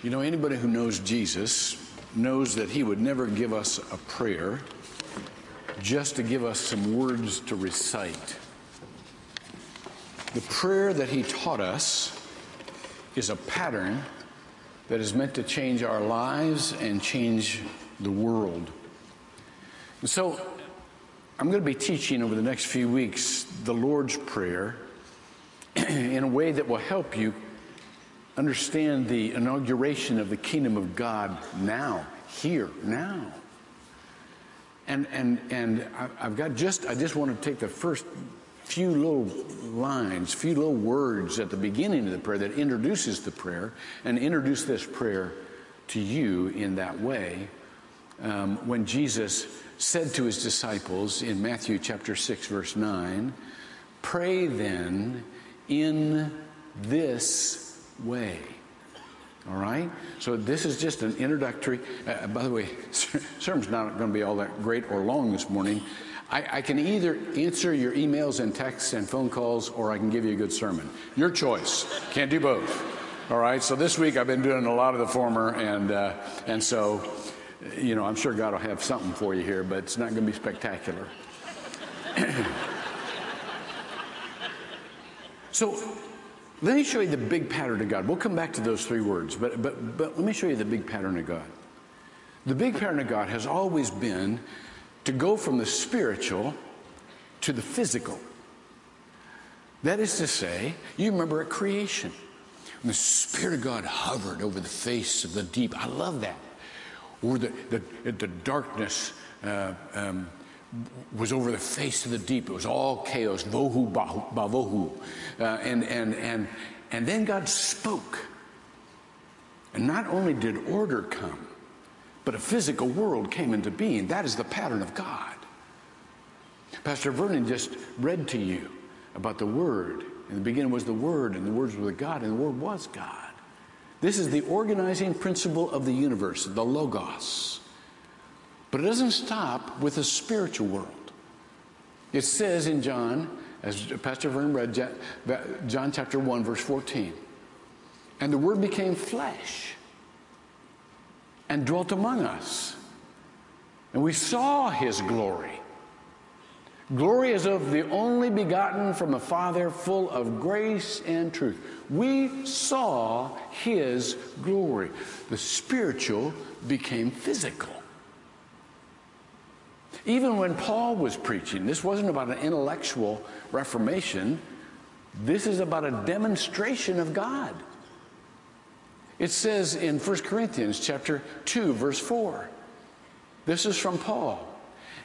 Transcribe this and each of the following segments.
You know, anybody who knows Jesus knows that he would never give us a prayer just to give us some words to recite. The prayer that he taught us is a pattern that is meant to change our lives and change the world. And so, I'm going to be teaching over the next few weeks the Lord's Prayer in a way that will help you understand the inauguration of the kingdom of God now, here, now. And, and, and I've got just, I just want to take the first few little lines, few little words at the beginning of the prayer that introduces the prayer and introduce this prayer to you in that way. Um, when Jesus said to his disciples in Matthew chapter 6, verse 9, Pray then in this way. All right? So this is just an introductory. Uh, by the way, sermon's not going to be all that great or long this morning. I, I, can either answer your emails and texts and phone calls, or I can give you a good sermon. Your choice. Can't do both. All right. So this week I've been doing a lot of the former, and uh, and so, you know, I'm sure God will have something for you here, but it's not going to be spectacular. so let me show you the big pattern of God. We'll come back to those three words, but, but, but let me show you the big pattern of God. The big pattern of God has always been to go from the spiritual to the physical. That is to say, you remember at creation, the Spirit of God hovered over the face of the deep. I love that. Or the, the, the darkness uh, um, was over the face of the deep. It was all chaos, vohu bavohu. Uh, and, and, and, and then God spoke. And not only did order come, but a physical world came into being. That is the pattern of God. Pastor Vernon just read to you about the Word. In the beginning was the Word, and the Word was with God, and the Word was God. This is the organizing principle of the universe, the Logos. But it doesn't stop with the spiritual world. It says in John, as Pastor Vern read, John chapter 1, verse 14, and the Word became flesh and dwelt among us. And we saw his glory. Glory as of the only begotten from a Father, full of grace and truth. We saw his glory. The spiritual became physical. Even when Paul was preaching, this wasn't about an intellectual reformation. This is about a demonstration of God. It says in 1 Corinthians chapter 2 verse 4. This is from Paul.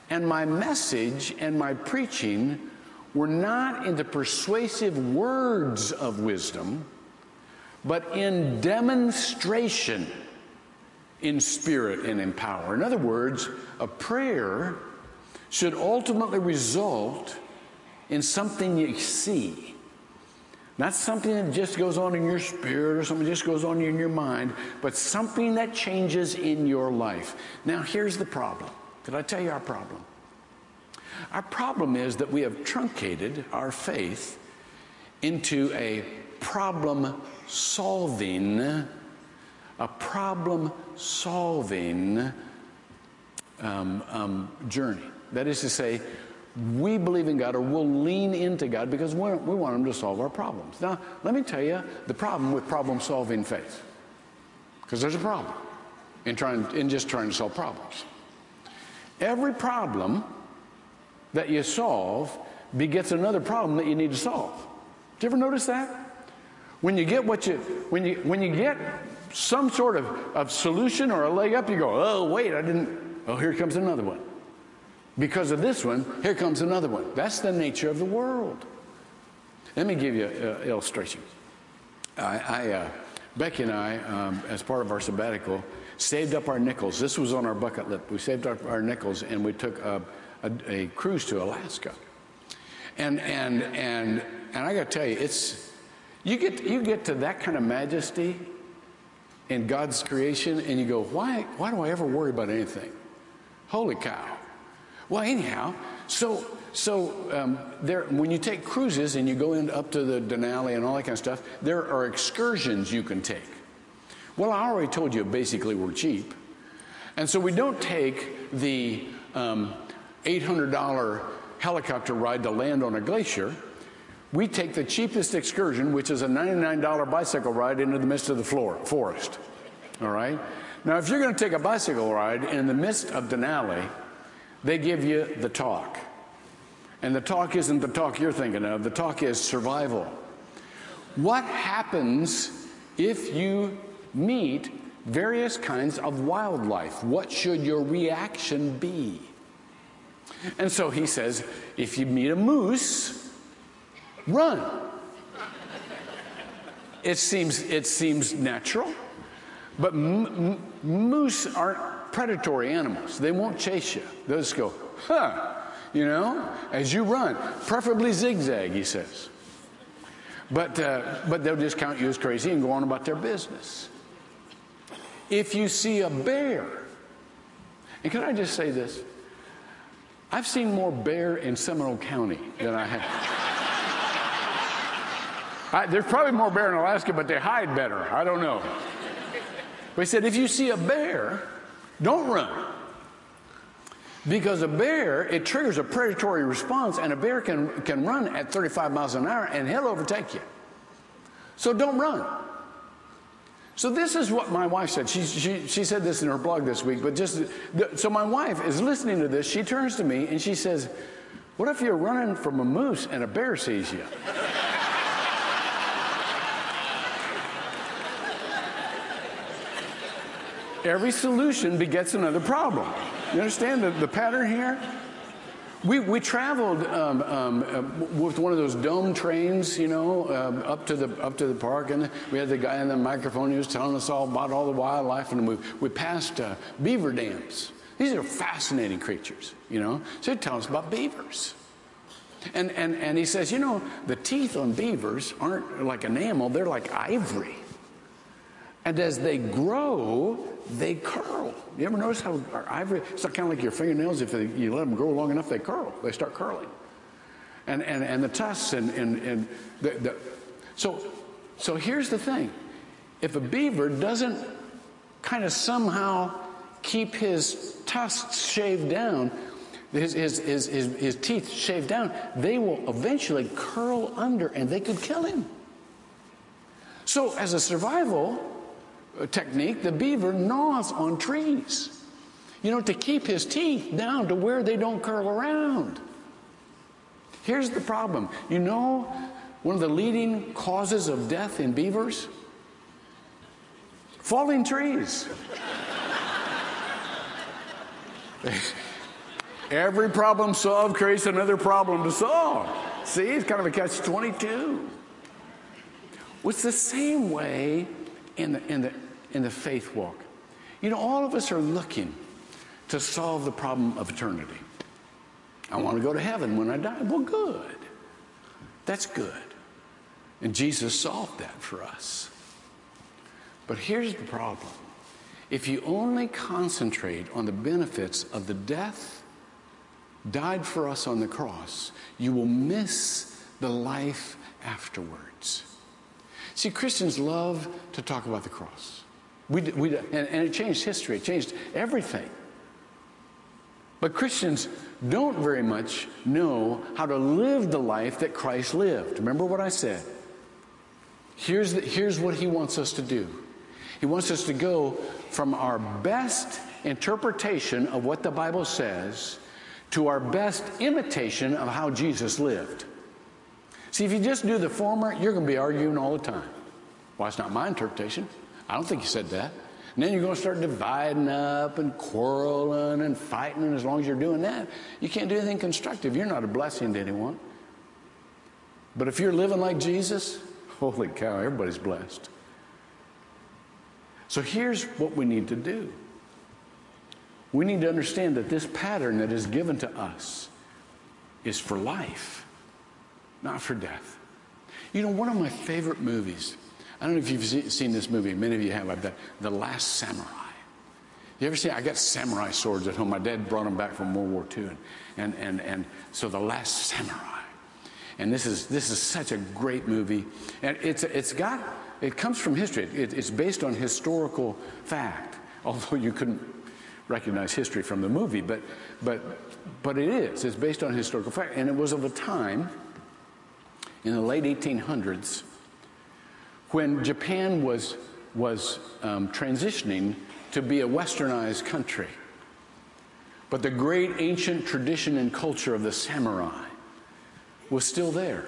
And my message and my preaching were not in the persuasive words of wisdom, but in demonstration in spirit and in power. In other words, a prayer should ultimately result in something you see. Not something that just goes on in your spirit or something that just goes on in your mind, but something that changes in your life. Now, here's the problem. Did I tell you our problem? Our problem is that we have truncated our faith into a problem solving, a problem solving um, um, journey. That is to say, we believe in God or we'll lean into God because we want Him to solve our problems. Now, let me tell you the problem with problem solving faith. Because there's a problem in, trying, in just trying to solve problems. Every problem that you solve begets another problem that you need to solve. Did you ever notice that? When you get what you, when you, when you get some sort of, of solution or a leg up, you go, oh, wait, I didn't, oh, here comes another one. Because of this one, here comes another one. That's the nature of the world. Let me give you an illustration. I, I uh, Becky and I, um, as part of our sabbatical, saved up our nickels. This was on our bucket list. We saved up our nickels and we took a, a, a cruise to Alaska. And, and, and, and I got to tell you, it's, you get, you get to that kind of majesty in God's creation and you go, why, why do I ever worry about anything? Holy cow. Well, anyhow, so so um, there, when you take cruises and you go in up to the Denali and all that kind of stuff, there are excursions you can take. Well, I already told you basically we're cheap. And so we don't take the um, $800 helicopter ride to land on a glacier. We take the cheapest excursion, which is a $99 bicycle ride into the midst of the floor, forest. All right? Now, if you're going to take a bicycle ride in the midst of Denali, they give you the talk. And the talk isn't the talk you're thinking of, the talk is survival. What happens if you meet various kinds of wildlife? What should your reaction be? And so he says if you meet a moose, run. It seems, it seems natural, but moose aren't predatory animals. They won't chase you. They'll just go, huh, you know, as you run, preferably zigzag, he says. But, uh, but they'll just count you as crazy and go on about their business. If you see a bear, and can I just say this? I've seen more bear in Seminole County than I have. I, there's probably more bear in Alaska, but they hide better. I don't know. But he said, if you see a bear, don't run. Because a bear, it triggers a predatory response, and a bear can, can run at 35 miles an hour and he'll overtake you. So don't run. So this is what my wife said. She, she, she said this in her blog this week, but just, so my wife is listening to this. She turns to me and she says, what if you're running from a moose and a bear sees you? Every solution begets another problem. You understand the, the pattern here? We, we traveled um, um, uh, with one of those dome trains, you know, uh, up to the up to the park, and we had the guy in the microphone. He was telling us all about all the wildlife, and we we passed uh, beaver dams. These are fascinating creatures, you know. So he tells us about beavers, and and and he says, you know, the teeth on beavers aren't like enamel; they're like ivory. And as they grow, they curl. You ever notice how ivory, it's kind of like your fingernails, if they, you let them grow long enough, they curl. They start curling. And, and, and the tusks and, and, and the, the, so, so here's the thing. If a beaver doesn't kind of somehow keep his tusks shaved down, his, his, his, his teeth shaved down, they will eventually curl under and they could kill him. So as a survival, technique, the beaver gnaws on trees, you know, to keep his teeth down to where they don't curl around. Here's the problem. You know, one of the leading causes of death in beavers? Falling trees. Every problem solved creates another problem to solve. See, it's kind of a catch 22. Well, it's the same way in the, in the, in the faith walk. You know, all of us are looking to solve the problem of eternity. I want to go to heaven when I die. Well, good. That's good. And Jesus solved that for us. But here's the problem if you only concentrate on the benefits of the death, died for us on the cross, you will miss the life afterwards. See, Christians love to talk about the cross. We, we, and, and it changed history, it changed everything. But Christians don't very much know how to live the life that Christ lived. Remember what I said? Here's, the, here's what he wants us to do He wants us to go from our best interpretation of what the Bible says to our best imitation of how Jesus lived. See, if you just do the former, you're going to be arguing all the time. Well, that's not my interpretation. I don't think he said that. And then you're going to start dividing up and quarreling and fighting. And as long as you're doing that, you can't do anything constructive. You're not a blessing to anyone. But if you're living like Jesus, holy cow, everybody's blessed. So here's what we need to do we need to understand that this pattern that is given to us is for life not for death. You know, one of my favorite movies, I don't know if you've seen this movie, many of you have, I bet, The Last Samurai. You ever see, I got samurai swords at home. My dad brought them back from World War II. And, and, and, and so The Last Samurai. And this is, this is such a great movie. And it's, it's got, it comes from history. It, it's based on historical fact, although you couldn't recognize history from the movie, but, but, but it is. It's based on historical fact. And it was of a time in the late 1800s when Japan was, was um, transitioning to be a westernized country. But the great ancient tradition and culture of the samurai was still there.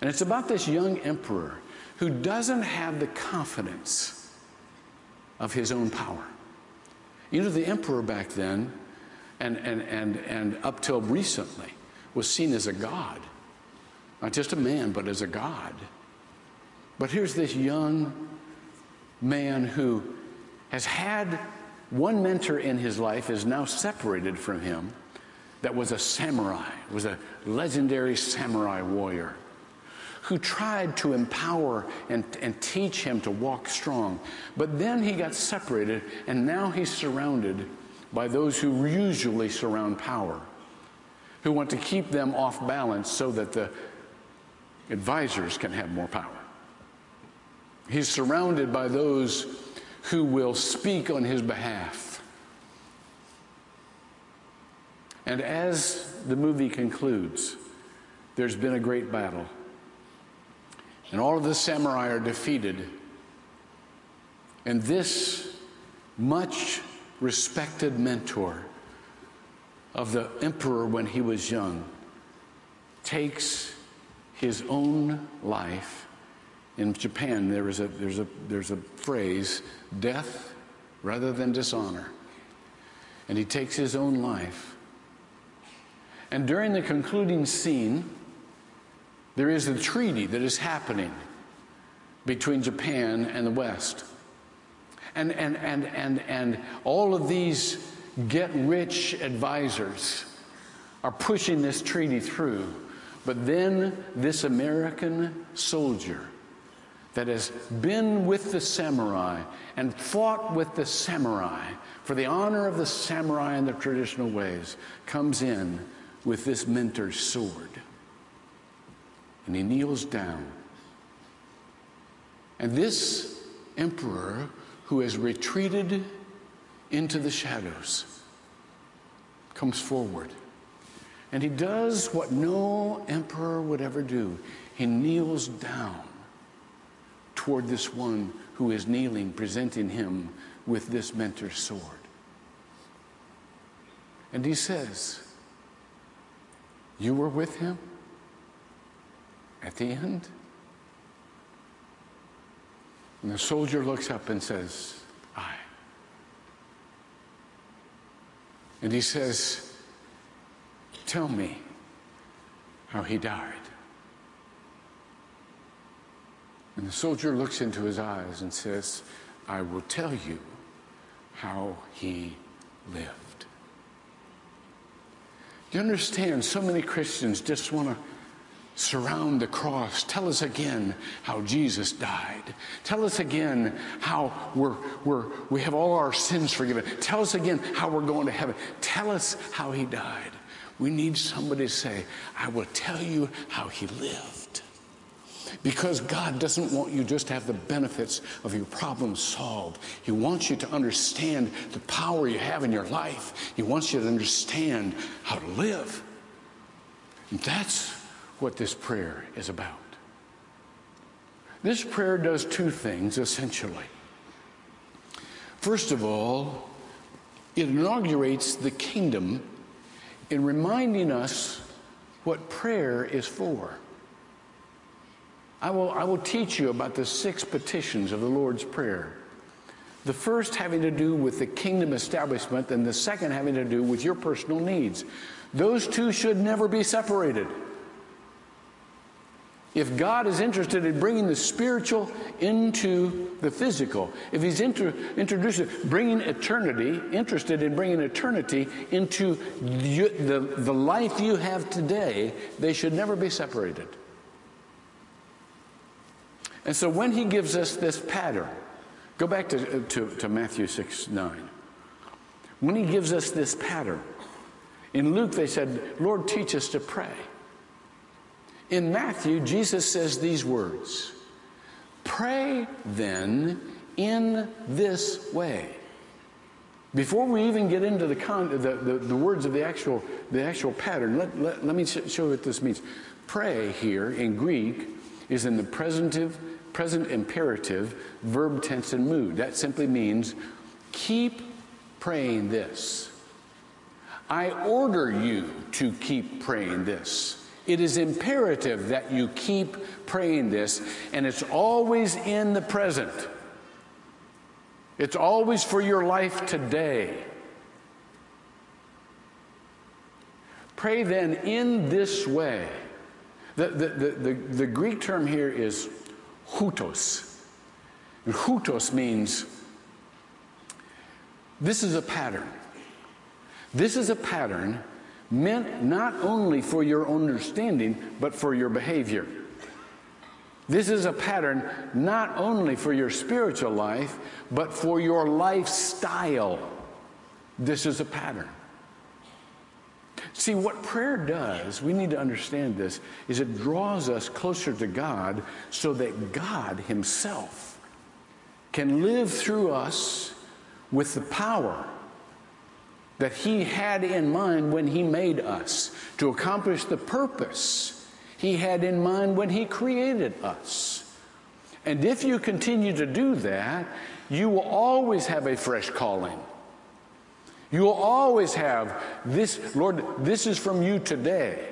And it's about this young emperor who doesn't have the confidence of his own power. You know, the emperor back then, and, and, and, and up till recently, was seen as a god. Not just a man, but as a god. But here's this young man who has had one mentor in his life, is now separated from him, that was a samurai, was a legendary samurai warrior who tried to empower and, and teach him to walk strong. But then he got separated, and now he's surrounded by those who usually surround power, who want to keep them off balance so that the advisors can have more power. He's surrounded by those who will speak on his behalf. And as the movie concludes, there's been a great battle. And all of the samurai are defeated. And this much respected mentor of the emperor when he was young takes his own life. In Japan, there is a, there's, a, there's a phrase death rather than dishonor. And he takes his own life. And during the concluding scene, there is a treaty that is happening between Japan and the West. And, and, and, and, and all of these get rich advisors are pushing this treaty through. But then this American soldier that has been with the samurai and fought with the samurai for the honor of the samurai in the traditional ways comes in with this mentor's sword. And he kneels down. And this emperor who has retreated into the shadows comes forward. And he does what no emperor would ever do he kneels down toward this one who is kneeling, presenting him with this mentor's sword. And he says, You were with him at the end? And the soldier looks up and says, I. And he says, Tell me how he died. And the soldier looks into his eyes and says, I will tell you how he lived. You understand, so many Christians just want to surround the cross. Tell us again how Jesus died. Tell us again how we're, we're, we have all our sins forgiven. Tell us again how we're going to heaven. Tell us how he died. We need somebody to say, I will tell you how he lived. Because God doesn't want you just to have the benefits of your problems solved. He wants you to understand the power you have in your life. He wants you to understand how to live. And that's what this prayer is about. This prayer does two things essentially. First of all, it inaugurates the kingdom in reminding us what prayer is for. I will, I will teach you about the six petitions of the Lord's Prayer. The first having to do with the kingdom establishment, and the second having to do with your personal needs. Those two should never be separated. If God is interested in bringing the spiritual into the physical, if He's inter- introduced bringing eternity, interested in bringing eternity into the, the, the life you have today, they should never be separated. And so when he gives us this pattern, go back to, to, to, Matthew 6 9. When he gives us this pattern, in Luke they said, Lord, teach us to pray. In Matthew, Jesus says these words Pray then in this way. Before we even get into the, con- the, the, the, words of the actual, the actual pattern, let, let, let me show you what this means. Pray here in Greek is in the presentive, present imperative, verb tense and mood. That simply means keep praying this. I order you to keep praying this. It is imperative that you keep praying this, and it's always in the present. It's always for your life today. Pray then in this way. The, the, the, the, the Greek term here is hutos. And hutos means this is a pattern. This is a pattern meant not only for your understanding, but for your behavior. This is a pattern not only for your spiritual life, but for your lifestyle. This is a pattern. See, what prayer does, we need to understand this, is it draws us closer to God so that God Himself can live through us with the power that He had in mind when He made us to accomplish the purpose he had in mind when He created us. And if you continue to do that, you will always have a fresh calling. You will always have this, Lord, this is from you today.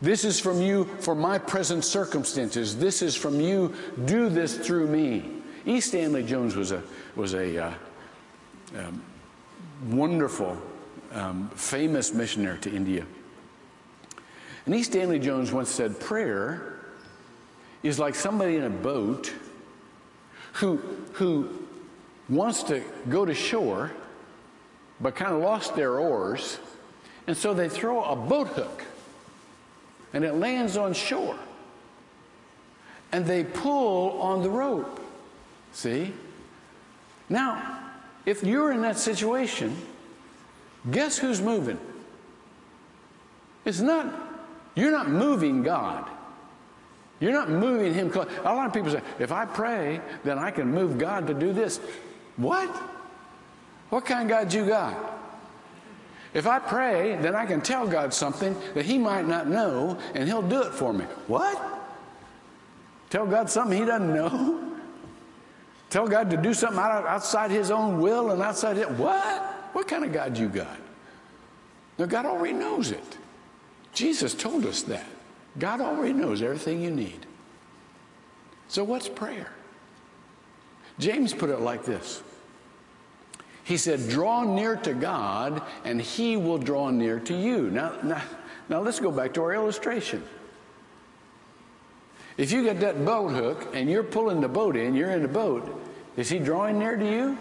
This is from you for my present circumstances. This is from you. Do this through me. E. Stanley Jones was a, was a uh, um, wonderful, um, famous missionary to India. And E. Stanley Jones once said prayer is like somebody in a boat who, who wants to go to shore but kind of lost their oars. And so they throw a boat hook and it lands on shore. And they pull on the rope. See? Now, if you're in that situation, guess who's moving? It's not you're not moving God. You're not moving Him. A lot of people say, if I pray, then I can move God to do this. What? What kind of God you got? If I pray, then I can tell God something that He might not know, and He'll do it for me. What? Tell God something He doesn't know? Tell God to do something outside His own will and outside His. What? What kind of God you got? No, God already knows it. Jesus told us that. God already knows everything you need. So, what's prayer? James put it like this He said, Draw near to God, and He will draw near to you. Now, now, now let's go back to our illustration. If you get that boat hook and you're pulling the boat in, you're in the boat, is He drawing near to you?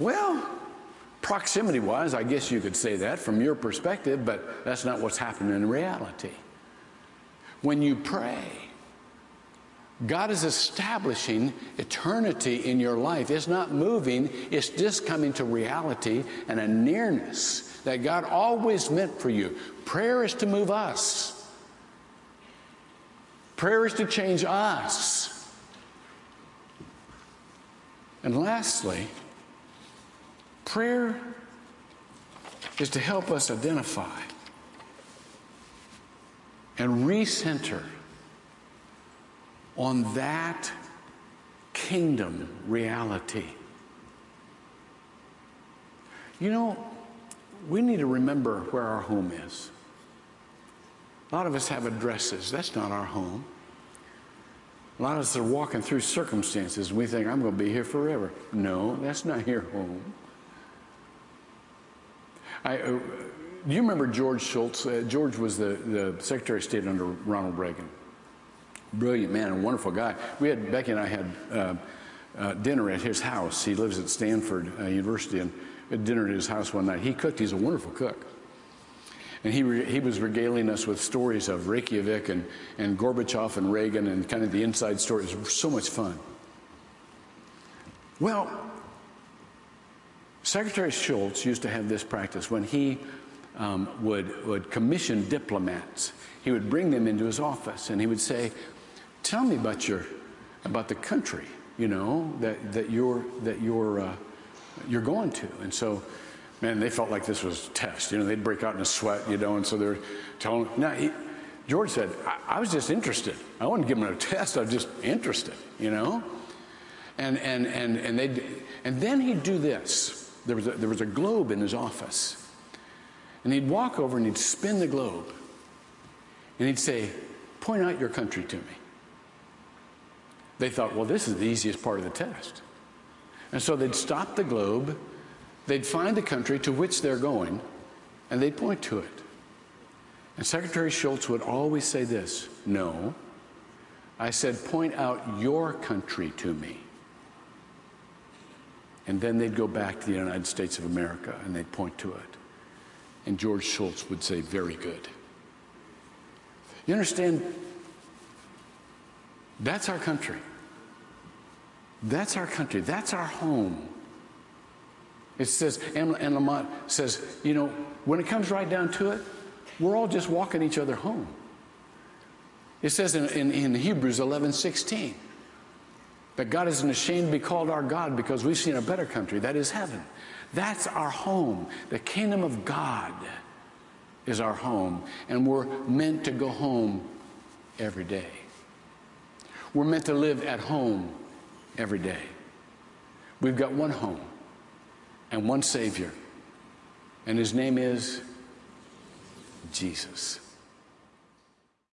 Well, Proximity wise, I guess you could say that from your perspective, but that's not what's happening in reality. When you pray, God is establishing eternity in your life. It's not moving, it's just coming to reality and a nearness that God always meant for you. Prayer is to move us, prayer is to change us. And lastly, Prayer is to help us identify and recenter on that kingdom reality. You know, we need to remember where our home is. A lot of us have addresses. That's not our home. A lot of us are walking through circumstances. We think, I'm going to be here forever. No, that's not your home. I, uh, you remember George Shultz? Uh, George was the, the Secretary of State under Ronald Reagan. Brilliant man and wonderful guy. We had, Becky and I had uh, uh, dinner at his house. He lives at Stanford uh, University and had dinner at his house one night. He cooked, he's a wonderful cook. And he, re, he was regaling us with stories of Reykjavik and, and Gorbachev and Reagan and kind of the inside stories. It was so much fun. Well, Secretary Shultz used to have this practice when he um, would, would commission diplomats. He would bring them into his office and he would say, Tell me about, your, about the country, you know, that, that, you're, that you're, uh, you're going to. And so, man, they felt like this was a test. You know, they'd break out in a sweat, you know, and so they're telling, now, he, George said, I, I was just interested. I wasn't giving them a test, I was just interested, you know? And, and, and, and, they'd, and then he'd do this. There was, a, there was a globe in his office. And he'd walk over and he'd spin the globe. And he'd say, Point out your country to me. They thought, well, this is the easiest part of the test. And so they'd stop the globe, they'd find the country to which they're going, and they'd point to it. And Secretary Shultz would always say this No. I said, point out your country to me. And then they'd go back to the United States of America and they'd point to it. And George Shultz would say, very good. You understand? That's our country. That's our country. That's our home. It says, and Lamont says, you know, when it comes right down to it, we're all just walking each other home. It says in, in, in Hebrews 11 16 that God isn't ashamed to be called our God because we've seen a better country, that is heaven. That's our home. The kingdom of God is our home, and we're meant to go home every day. We're meant to live at home every day. We've got one home and one Savior, and His name is Jesus.